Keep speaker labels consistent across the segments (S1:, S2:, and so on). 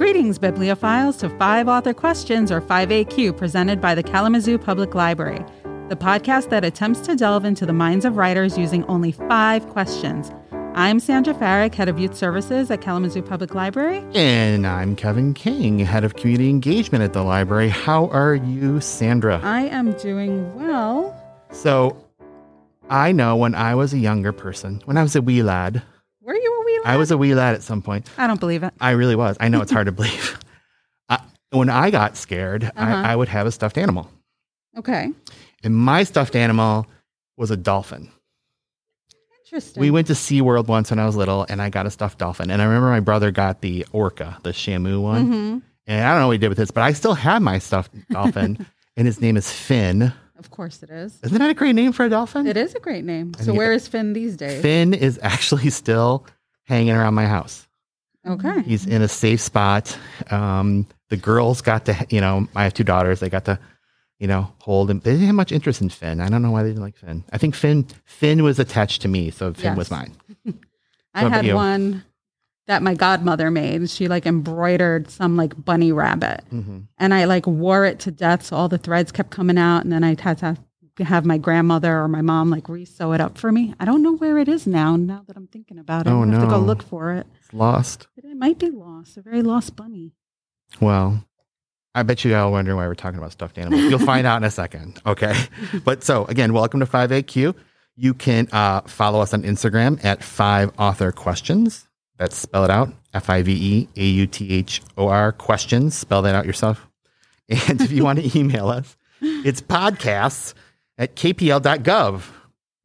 S1: Greetings, bibliophiles, to Five Author Questions or 5AQ presented by the Kalamazoo Public Library, the podcast that attempts to delve into the minds of writers using only five questions. I'm Sandra Farrick, Head of Youth Services at Kalamazoo Public Library.
S2: And I'm Kevin King, Head of Community Engagement at the library. How are you, Sandra?
S1: I am doing well.
S2: So, I know when I was a younger person, when I was a wee lad,
S1: Were you a wee lad?
S2: I was a wee lad at some point.
S1: I don't believe it.
S2: I really was. I know it's hard to believe. I, when I got scared,
S1: Uh-huh.
S2: I, I would have a stuffed animal.
S1: Okay.
S2: And my stuffed animal was a dolphin.
S1: Interesting.
S2: We went to SeaWorld once when I was little, and I got a stuffed dolphin. And I remember my brother got the orca, the Shamu one.
S1: hmm
S2: And I don't know what he did with this, but I still have my stuffed dolphin, and his name is Finn.
S1: Of course it is.
S2: Isn't that a great name for a dolphin?
S1: It is a great name. So where is Finn these days?
S2: Finn is actually still hanging around my house.
S1: Okay.
S2: He's in a safe spot. Um, the girls got to, you know, I have two daughters. They got to, you know, hold him. They didn't have much interest in Finn. I don't know why they didn't like Finn. I think Finn Finn was attached to me, so Finn was mine.
S1: I
S2: What
S1: had one that my godmother made. She like embroidered some like bunny rabbit.
S2: hmm
S1: and I like wore it to death. So all the threads kept coming out, and then I had to have my grandmother or my mom like re-sew it up for me. I don't know where it is now. Now that I'm thinking about it,
S2: Oh,
S1: I have to go look for it.
S2: It's lost.
S1: But it might be lost. A very lost bunny.
S2: Well, I bet you all wondering why we're talking about stuffed animals. You'll find out in a second. Okay. But so again, welcome to 5AQ. You can uh, follow us on Instagram at five author questions. That's spell it out. F I V E A U T H O R questions. Spell that out yourself. And if you want to email us, it's podcasts at kpl.gov.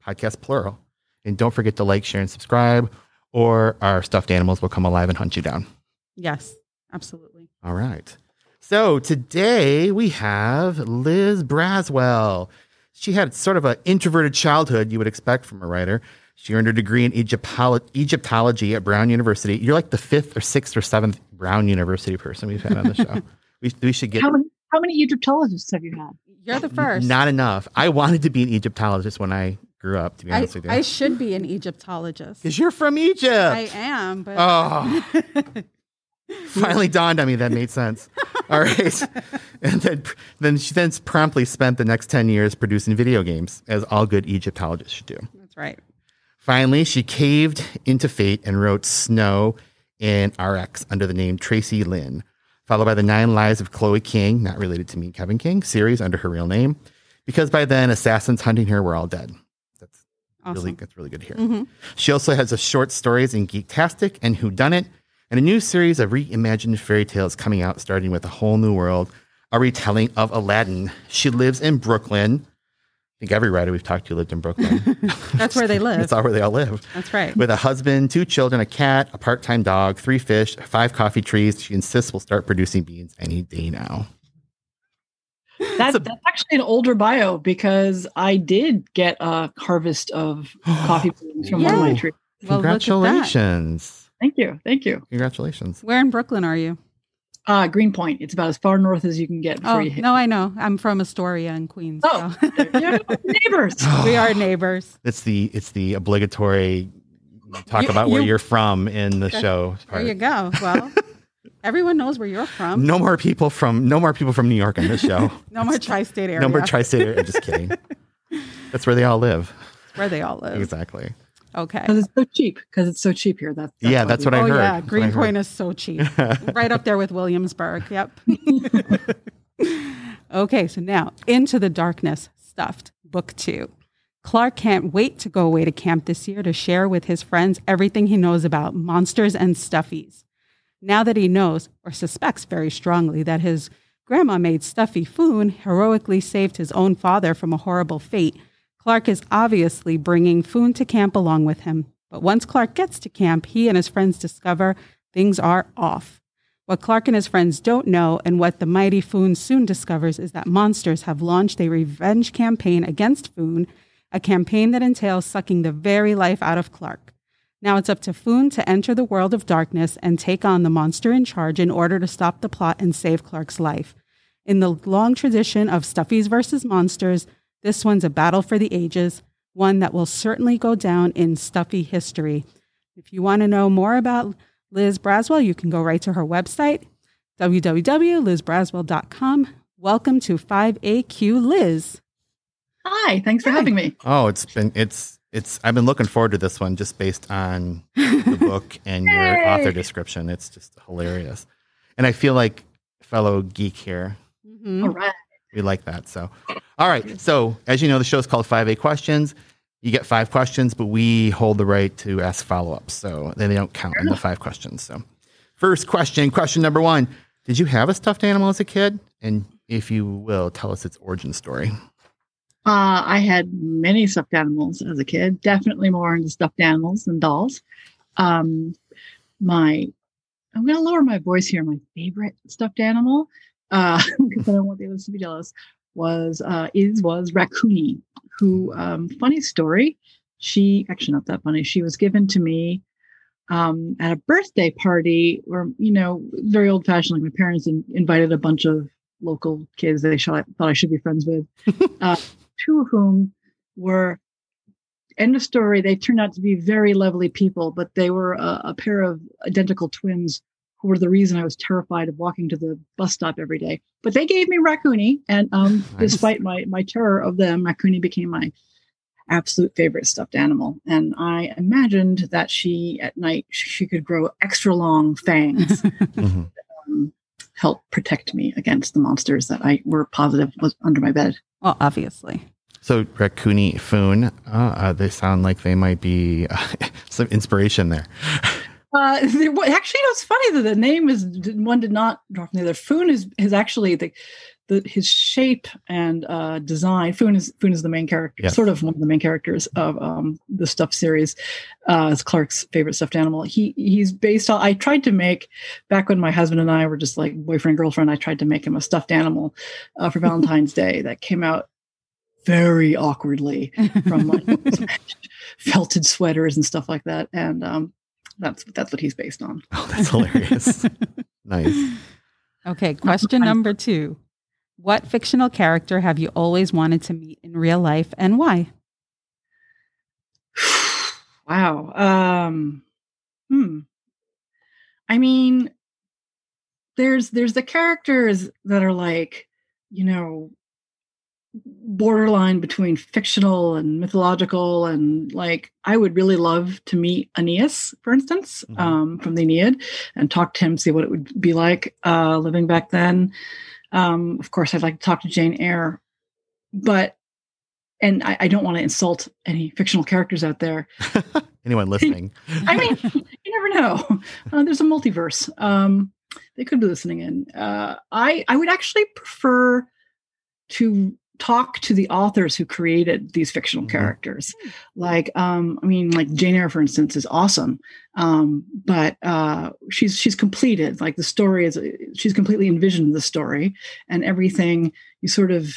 S2: Podcast plural. And don't forget to like, share, and subscribe, or our stuffed animals will come alive and hunt you down.
S1: Yes, absolutely.
S2: All right. So today we have Liz Braswell. She had sort of an introverted childhood you would expect from a writer. She earned her degree in Egyptolo- Egyptology at Brown University. You're like the fifth or sixth or seventh Brown University person we've had on the show. we, we should get
S3: How many how many Egyptologists have you had?
S1: You're the first.
S2: not enough. I wanted to be an Egyptologist when I grew up, to be
S1: I,
S2: honest with you.
S1: I should be an Egyptologist.
S2: Because you're from Egypt.
S1: I am, but
S2: Oh. Finally dawned on me that made sense. All right. And then then she then promptly spent the next 10 years producing video games, as all good Egyptologists should do.
S1: that's right.
S2: Finally, she caved into fate and wrote Snow in RX under the name Tracy Lynn, followed by the Nine Lives of Chloe King, not related to me, Kevin King, series under her real name, because by then assassins hunting her were all dead. That's
S1: Awesome.
S2: really that's really good to hear.
S1: Mhm.
S2: She also has a short stories in Geektastic and Who Done It, and a new series of reimagined fairy tales coming out, starting with a whole new world, a retelling of Aladdin. She lives in Brooklyn. I think every writer we've talked to lived in Brooklyn.
S1: That's where they live.
S2: That's all where they all live.
S1: That's right.
S2: With a husband, two children, a cat, a part-time dog, three fish, five coffee trees. She insists we'll start producing beans any day now.
S3: That, that's actually an older bio because I did get a harvest of coffee beans from one of my
S1: Yay.
S3: trees.
S1: Well, look at that.
S2: Congratulations.
S3: Thank you, thank you.
S2: Congratulations.
S1: Where in Brooklyn are you?
S3: Uh, Greenpoint. It's about as far north as you can get before
S1: Oh,
S3: you hit.
S1: no, I know. I'm from Astoria in Queens.
S3: Oh,
S1: so.
S3: Yeah, neighbors.
S1: we are neighbors.
S2: It's the it's the obligatory talk
S1: You-
S2: about where
S1: you-
S2: you're from in the
S1: Okay.
S2: show.
S1: There you go. Well, everyone knows where you're from.
S2: No more people from no more people from New York on this show.
S1: No more tri-state area.
S2: no more tri-state area. Just kidding. That's where they all live.
S1: where they all live.
S2: Exactly.
S1: Okay.
S3: Because it's so cheap. Because it's so cheap here. That's,
S2: Yeah, oh, that's what I
S1: oh
S2: heard.
S1: yeah,
S2: That's what I
S1: Greenpoint is so cheap. right up there with Williamsburg. Yep. okay, so now into the darkness stuffed book two. Clark can't wait to go away to camp this year to share with his friends everything he knows about monsters and stuffies. Now that he knows, or suspects very strongly, that his grandma made Stuffy Foon heroically saved his own father from a horrible fate, Clark is obviously bringing Foon to camp along with him. But once Clark gets to camp, he and his friends discover things are off. What Clark and his friends don't know, and what the mighty Foon soon discovers, is that monsters have launched a revenge campaign against Foon, a campaign that entails sucking the very life out of Clark. Now it's up to Foon to enter the world of darkness and take on the monster in charge in order to stop the plot and save Clark's life. In the long tradition of Stuffies versus monsters, this one's a battle for the ages, one that will certainly go down in Stuffy history. If you want to know more about Liz Braswell, you can go right to her website, www.lizbraswell.com. Welcome to 5AQ Liz.
S3: Hi, thanks for having me.
S2: Oh, it's been it's it's I've been looking forward to this one just based on the book and your
S3: Yay.
S2: author description. It's just hilarious. And I feel like fellow geek here.
S1: Mhm.
S3: All right.
S2: We like that. So, all right. So, as you know, the show is called 5A Questions. You get five questions, but we hold the right to ask follow ups. So they don't count in the five questions. So, first question, question number one Did you have a stuffed animal as a kid? And if you will, tell us its origin story.
S3: Uh, I had many stuffed animals as a kid, definitely more into stuffed animals than dolls. Um, my, I'm going to lower my voice here. My favorite stuffed animal, uh, because I don't want the others to be jealous, was, uh, is, was Raccoony, who, um, funny story, she, actually not that funny, she was given to me um, at a birthday party where, you know, very old fashioned, like my parents in, invited a bunch of local kids they thought I should be friends with, uh, two of whom were, end of story, they turned out to be very lovely people, but they were a, a pair of identical twins were the reason I was terrified of walking to the bus stop every day. But they gave me Raccoony, and um,
S2: Nice.
S3: despite my, my terror of them, Raccoony became my absolute favorite stuffed animal. And I imagined that she, at night, she could grow extra long fangs
S2: Mhm.
S3: um, help protect me against the monsters that I were positive was under my bed.
S1: Well, obviously.
S2: So, Raccoony Foon, uh, uh, they sound like they might be uh, some inspiration there.
S3: Uh, there, actually, you know, it's funny that the name is one did not draw from the other. Foon is is actually the the his shape and uh, design. Foon is Foon is the main character,
S2: Yes.
S3: sort of one of the main characters of um, the stuffed series. Uh, it's Clark's favorite stuffed animal. He he's based on. I tried to make back when my husband and I were just like boyfriend girlfriend. I tried to make him a stuffed animal uh, for Valentine's Day that came out very awkwardly from like felted sweaters and stuff like that. And um, that's that's what he's based on.
S2: Oh, that's hilarious. nice.
S1: Okay, question number two. What fictional character have you always wanted to meet in real life and why?
S3: wow. Um, hmm. I mean, there's there's the characters that are like, you know, borderline between fictional and mythological, and like I would really love to meet Aeneas, for instance,
S2: Mhm.
S3: um, from the Aeneid, and talk to him, see what it would be like uh, living back then. Um, of course, I'd like to talk to Jane Eyre, but and I, I don't want to insult any fictional characters out there.
S2: Anyone listening?
S3: I mean, you never know. Uh, there's a multiverse. Um, they could be listening in. Uh, I I would actually prefer to talk to the authors who created these fictional
S2: Mhm.
S3: characters. Like, um, I mean, like Jane Eyre, for instance, is awesome, um, but uh, she's she's completed. Like the story is, she's completely envisioned the story and everything. You sort of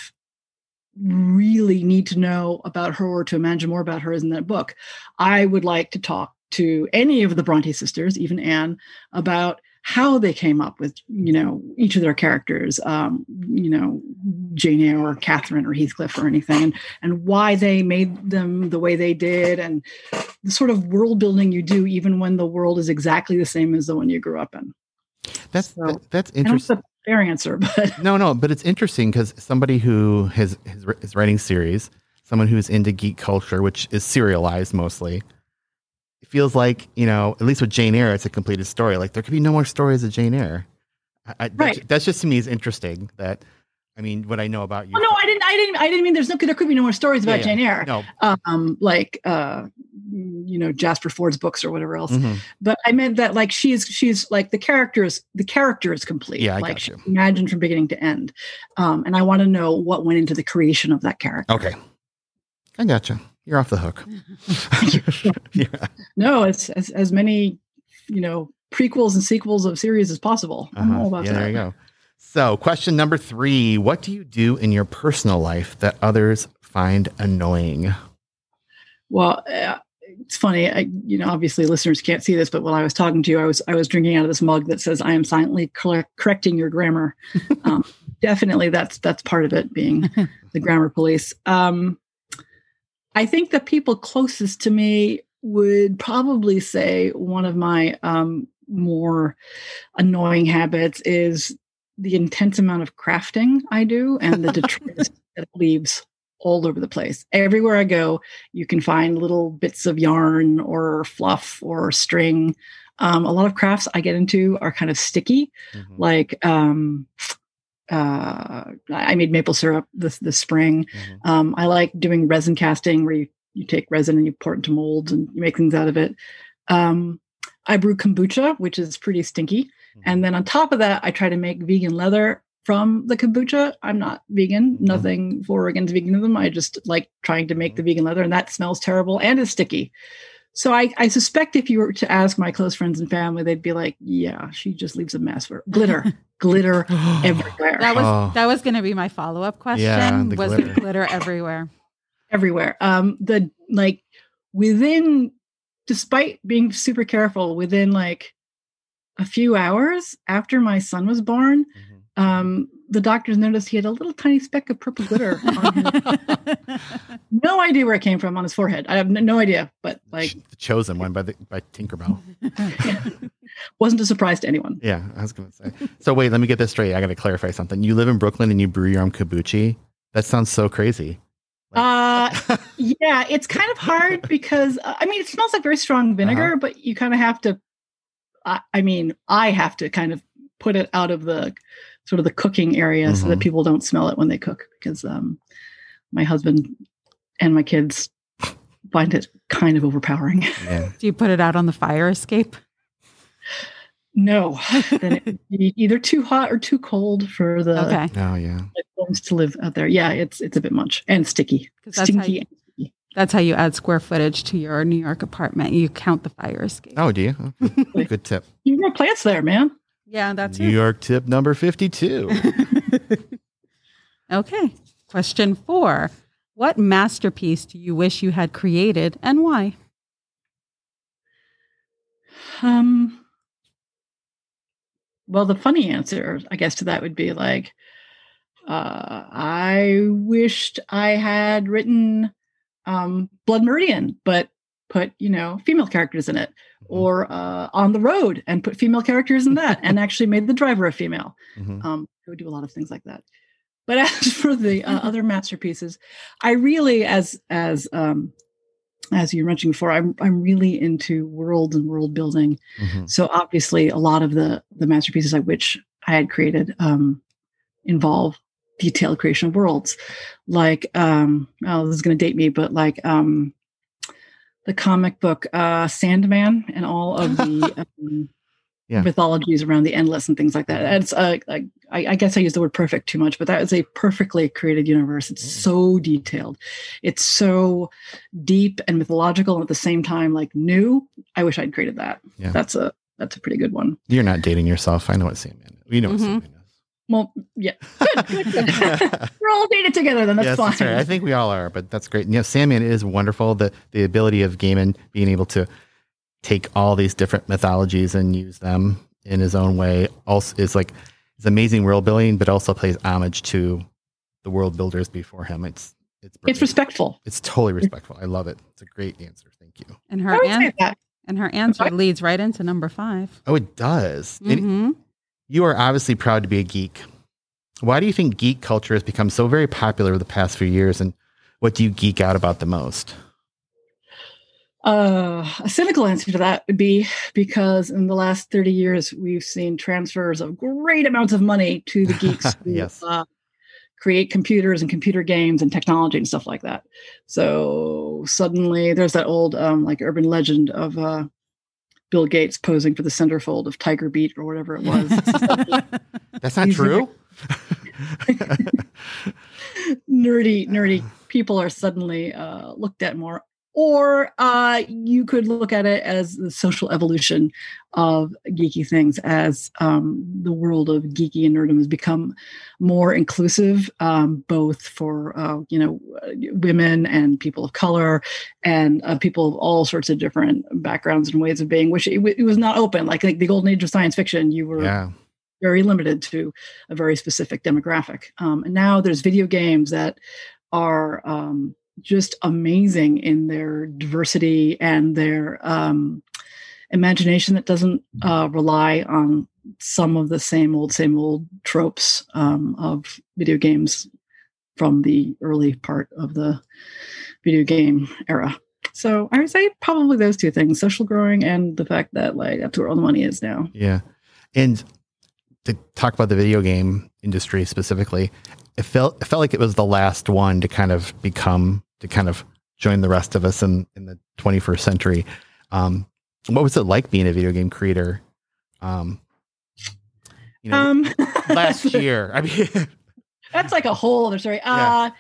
S3: really need to know about her or to imagine more about her is in that book. I would like to talk to any of the Bronte sisters, even Anne, about how they came up with, you know, each of their characters, um, you know, Jane Eyre or Catherine or Heathcliff or anything, and, and why they made them the way they did, and the sort of world building you do, even when the world is exactly the same as the one you grew up in.
S2: That's
S3: So,
S2: that- that's interesting.
S3: fair answer, but
S2: No, no, but it's interesting because somebody who has his writing series, someone who's into geek culture, which is serialized mostly, it feels like you know, at least with Jane Eyre, it's a completed story. Like there could be no more stories of Jane Eyre. I, I,
S3: Right.
S2: That's just to me is interesting. That I mean, what I know about you.
S3: oh, no, I didn't, I didn't, I didn't mean there's no, there could be no more stories about
S2: yeah.
S3: Jane Eyre.
S2: No.
S3: um, like uh, you know Jasper Fforde's books or whatever else.
S2: Mhm.
S3: But I meant that like she's she's like the character is the character is complete.
S2: Yeah, I
S3: like
S2: got you.
S3: imagined from beginning to end. Um, and I want to know what went into the creation of that character.
S2: Okay. I gotcha. You're off the hook. yeah.
S3: No, it's as, as many you know prequels and sequels of series as possible. I'm
S2: Uh-huh.
S3: all about
S2: yeah,
S3: that.
S2: there you go. So, question number three What do you do in your personal life that others find annoying?
S3: Well, uh, it's funny. I, you know, obviously listeners can't see this, but while I was talking to you, I was I was drinking out of this mug that says "I am silently cor- correcting your grammar." um, definitely, that's that's part of it, being the grammar police. Um, I think the people closest to me would probably say one of my um, more annoying habits is the intense amount of crafting I do and the detritus that it leaves all over the place. Everywhere I go, you can find little bits of yarn or fluff or string. Um, a lot of crafts I get into are kind of sticky,
S2: Mhm.
S3: like um, uh, I made maple syrup this this spring.
S2: Mhm.
S3: Um, I like doing resin casting where you, you take resin and you pour it into molds and you make things out of it. Um, I brew kombucha, which is pretty stinky.
S2: Mhm.
S3: And then on top of that, I try to make vegan leather from the kombucha. I'm not vegan,
S2: Mhm.
S3: nothing for or against veganism. I just like trying to make the vegan leather, and that smells terrible and is sticky. So I, I suspect if you were to ask my close friends and family, they'd be like, "Yeah, she just leaves a mess for glitter, glitter everywhere,
S1: That was
S2: Oh.
S1: that was going to be my follow up question.
S2: Yeah, the
S1: was
S2: glitter.
S1: it glitter everywhere?
S3: everywhere." Um, the like within, despite being super careful, within like a few hours after my son was born,
S2: Mhm.
S3: um, the doctors noticed he had a little tiny speck of purple glitter on his no idea where it came from on his forehead. I have no, no idea, but like
S2: the chosen one by the by Tinkerbell.
S3: wasn't a surprise to anyone.
S2: Yeah, I was gonna say. So wait, let me get this straight. I got to clarify something. You live in Brooklyn and you brew your own kombucha. That sounds so crazy.
S3: Uh, yeah, it's kind of hard because uh, I mean it smells like very strong vinegar, but you kind of have to. I, I mean, I have to kind of put it out of the sort of the cooking area so that
S2: Mhm.
S3: people don't smell it when they cook because um, my husband and my kids find it kind of overpowering.
S2: yeah.
S1: Do you put it out on the fire escape?
S3: no, then it would be either too hot or too cold for the
S1: Okay,
S2: Oh yeah.
S3: homes to live out there. Yeah, it's it's a bit much and sticky,
S1: that's how
S3: Stinky.
S1: you- that's how you add square footage to your New York apartment. You count the fire escape.
S2: Oh, do you? Okay. Good tip.
S3: You grow plants there, man.
S1: Yeah, that's
S2: New
S1: it.
S2: York tip number fifty-two.
S1: okay. Question four. What masterpiece do you wish you had created and why?
S3: Um. Well, the funny answer, I guess, to that would be like, uh, I wished I had written um, Blood Meridian, but put you know female characters in it, or uh, On the Road and put female characters in that, and actually made the driver a female.
S2: Mhm.
S3: Um, I would do a lot of things like that. But as for the uh, other masterpieces, I really, as as um, as you mentioned before, I'm I'm really into world and world building.
S2: Mhm.
S3: So obviously, a lot of the the masterpieces I which I had created um, involve detailed creation of worlds, like um, oh, this is going to date me, but like um, the comic book uh, Sandman and all of the um,
S2: Yeah.
S3: mythologies around the endless and things like that. It's uh, like I, I guess I use the word perfect too much, but that is a perfectly created universe. It's
S2: Mm.
S3: so detailed, it's so deep and mythological, and at the same time like new. I wish I'd created that.
S2: Yeah.
S3: That's a that's a pretty good one.
S2: You're not dating yourself. I know what Sandman is. You know what
S1: Mhm.
S2: Sandman
S3: Well, yeah, good, good, good. We're all dated together, then that's
S2: yes,
S3: fine.
S2: that's right. I think we all are, but that's great. You know, Sandman is wonderful. The the ability of Gaiman being able to take all these different mythologies and use them in his own way also is like it's amazing world building, but also plays homage to the world builders before him. It's it's
S3: it's respectful.
S2: It's totally respectful. I love it. It's a great answer. Thank you.
S1: And her
S3: would
S1: an-
S3: say that.
S1: and her answer leads right into number five.
S2: Oh, it does. And
S1: Mhm.
S2: You are obviously proud to be a geek. Why do you think geek culture has become so very popular over the past few years? And what do you geek out about the most?
S3: Uh, a cynical answer to that would be because in the last 30 years, we've seen transfers of great amounts of money to the geeks who
S2: Yes.
S3: uh, create computers and computer games and technology and stuff like that. So suddenly there's that old like like urban legend of uh, Bill Gates posing for the centerfold of Tiger Beat or whatever it was.
S2: That's not
S3: These
S2: true.
S3: nerdy, nerdy people are suddenly uh, looked at more. Or uh, you could look at it as the social evolution of geeky things, as um, the world of geeky and nerdom has become more inclusive, um, both for uh, you know women and people of color, and uh, people of all sorts of different backgrounds and ways of being. Which it, it was not open, like, like the golden age of science fiction. You were
S2: yeah.
S3: very limited to a very specific demographic. Um, and now there's video games that are um, just amazing in their diversity and their um, imagination that doesn't uh, rely on some of the same old, same old tropes um, of video games from the early part of the video game era. So I would say probably those two things: social growing and the fact that like that's where all the money is now.
S2: Yeah, and to talk about the video game industry specifically, it felt it felt like it was the last one to kind of become to kind of join the rest of us in in the 21st century. Um, what was it like being a video game creator? Um, you know,
S3: Um,
S2: last year. I mean,
S3: that's like a whole other story.
S2: Yeah.
S3: Uh,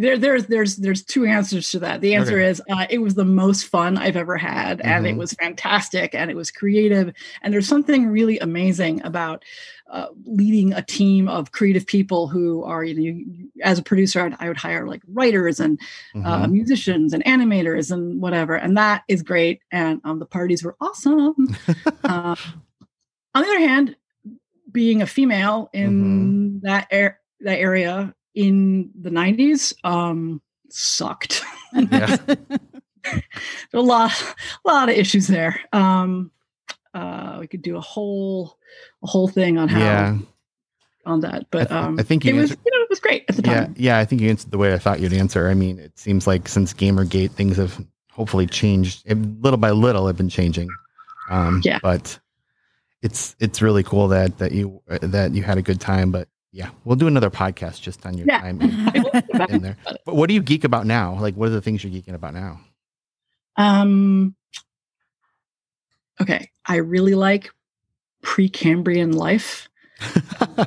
S3: there, there's, there's, there's two answers to that. The answer
S2: Okay.
S3: is, uh, it was the most fun I've ever had, and it
S2: Mhm.
S3: was fantastic, and it was creative, and there's something really amazing about uh, leading a team of creative people who are, you know, you, as a producer, I'd, I would hire like writers and uh,
S2: mhm.
S3: musicians and animators and whatever, and that is great. And um, the parties were awesome. uh, on the other hand, being a female in that air that area in the '90s um, sucked.
S2: Yeah.
S3: a lot, a lot of issues there. Um, uh, we could do a whole, a whole thing on how
S2: yeah,
S3: on that, but
S2: I th-
S3: um,
S2: I think you
S3: it was, you know, it was great at the
S2: yeah,
S3: time.
S2: yeah. I think you answered the way I thought you'd answer. I mean, it seems like since GamerGate, things have hopefully changed little by little. Have been changing. Um,
S3: Yeah.
S2: but it's it's really cool that that you that you had a good time. But yeah, we'll do another podcast just on your
S3: Yeah.
S2: time in, in there. But what do you geek about now? Like, what are the things you're geeking about now?
S3: Um, okay, I really like Precambrian life.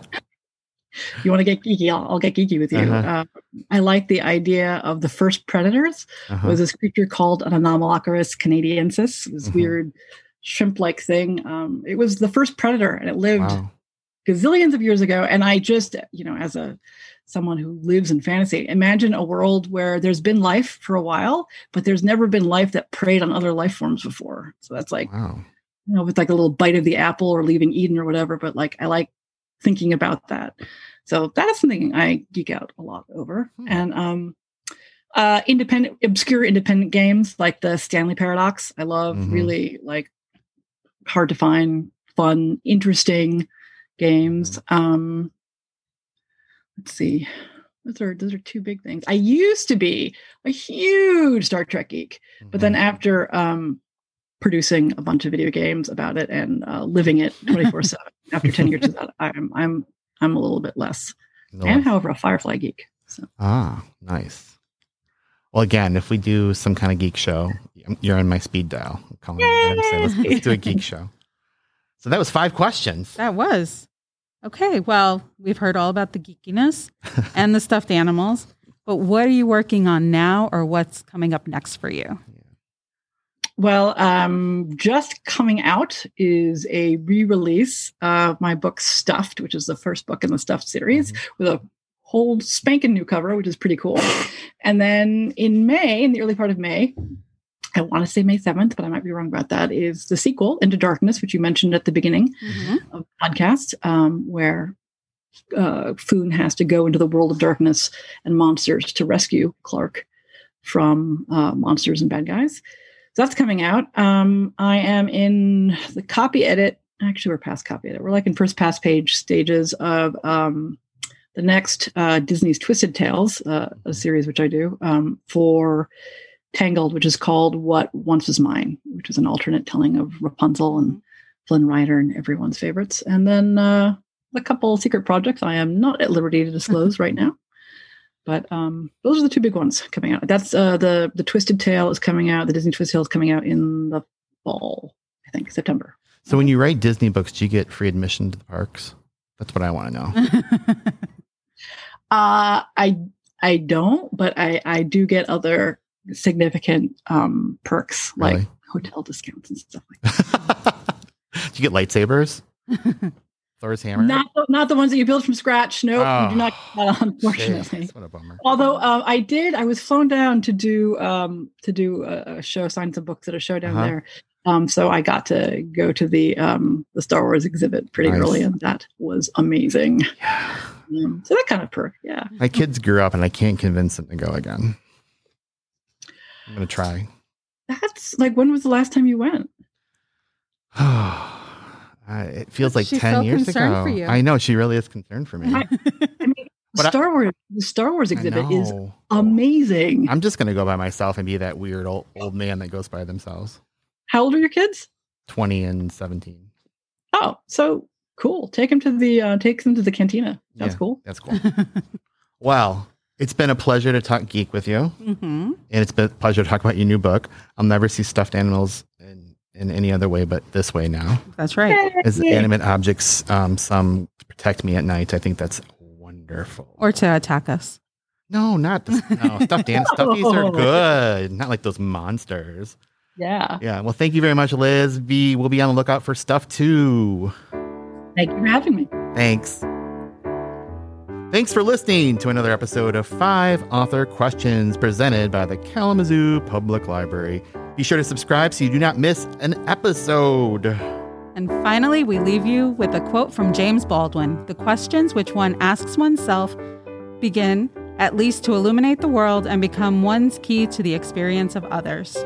S3: You want to get geeky? I'll, I'll get geeky with you.
S2: Uh-huh.
S3: Uh, I like the idea of the first predators.
S2: Uh-huh.
S3: was this creature called an Anomalocaris canadiensis. This
S2: Mhm.
S3: weird shrimp-like thing. Um, it was the first predator, and it lived
S2: Wow.
S3: gazillions of years ago. And I just, you know, as a someone who lives in fantasy, imagine a world where there's been life for a while, but there's never been life that preyed on other life forms before. So that's like,
S2: Wow.
S3: you know, with like a little bite of the apple or leaving Eden or whatever. But like, I like thinking about that. So that is something I geek out a lot over.
S2: Hmm.
S3: And um, uh, independent, obscure independent games like the Stanley Paradox. I love
S2: Mhm.
S3: really like hard to find, fun, interesting games. Um, let's see. Those are those are two big things. I used to be a huge Star Trek geek, but then
S2: Mhm.
S3: after um, producing a bunch of video games about it and uh, living it 24 7 after 10 years of that i'm i'm i'm a little bit less
S2: No.
S3: and however a firefly geek so
S2: Ah, nice. Well, again, if we do some kind of geek show, you're on my speed dial. I'm calling you let's, let's do a geek show. So that was five questions.
S1: That was. Okay, well, we've heard all about the geekiness and the stuffed animals, but what are you working on now or what's coming up next for you?
S3: well um just coming out is a re-release of my book stuffed which is the first book in the stuffed series with a whole spanking new cover which is pretty cool. And then in may in the early part of may i want to say may 7th but i might be wrong about that is the sequel into darkness which you mentioned at the beginning of the podcast um, where uh, Foon has to go into the world of darkness and monsters to rescue Clark from uh, monsters and bad guys. So that's coming out. Um, I am in the copy edit. Actually, we're past copy edit. We're like in first pass page stages of um, the next uh, Disney's Twisted Tales, uh, a series which I do um, for Tangled, which is called What Once Was Mine, which is an alternate telling of Rapunzel and Flynn Rider and everyone's favorites. And then uh, a couple secret projects I am not at liberty to disclose right now. But um, those are the two big ones coming out. That's uh, the the Twisted Tale is coming out. The Disney Twisted Tale is coming out in the fall, I think September.
S2: So when you write Disney books, do you get free admission to the parks? That's what I want to know.
S3: Uh, I I don't, but I I do get other significant um, perks like
S2: Really?
S3: hotel discounts and stuff like that.
S2: do you get lightsabers? Thor's hammer?
S3: Not the, not the ones that you build from scratch. Nope, you do
S2: Oh,
S3: not get that, unfortunately.
S2: Jeez, what a bummer.
S3: Although uh, I did, I was flown down to do um, to do a, a show, sign some books at a show down
S2: Uh-huh.
S3: there. Um, so I got to go to the um, the Star Wars exhibit pretty
S2: Nice.
S3: early, and that was amazing.
S2: Yeah.
S3: Um, so that kind of perk, yeah.
S2: My kids grew up and I can't convince them to go again. I'm going to try.
S3: That's like when was the last time you went?
S2: Uh, it feels like
S1: She's
S2: 10
S1: so
S2: years
S1: concerned
S2: ago.
S1: for you.
S2: I know she really is concerned for me.
S3: I- I mean,
S2: But I-
S3: Star Wars, the Star Wars exhibit is amazing.
S2: I'm just going to go by myself and be that weird old, old man that goes by themselves.
S3: How old are your kids?
S2: 20 and 17.
S3: Oh, so cool. Take them to the uh, take them to the cantina. That's
S2: Yeah.
S3: cool.
S2: That's cool. well, it's been a pleasure to talk geek with you.
S1: hmm
S2: And it's been a pleasure to talk about your new book. I'll never see stuffed animals in, in any other way but this way now.
S1: That's right.
S2: As animate objects, um, some protect me at night. I think that's wonderful.
S1: Or to attack us.
S2: no, not the, no, stuffed animals. Stuffies are good. Not like those monsters.
S3: Yeah.
S2: Yeah. Well, thank you very much, Liz. Be we'll be on the lookout for stuff too.
S3: Thank you for having me.
S2: Thanks. Thanks for listening to another episode of Five Author Questions presented by the Kalamazoo Public Library. Be sure to subscribe so you do not miss an episode.
S1: And finally, we leave you with a quote from James Baldwin The questions which one asks oneself begin, at least, to illuminate the world and become one's key to the experience of others.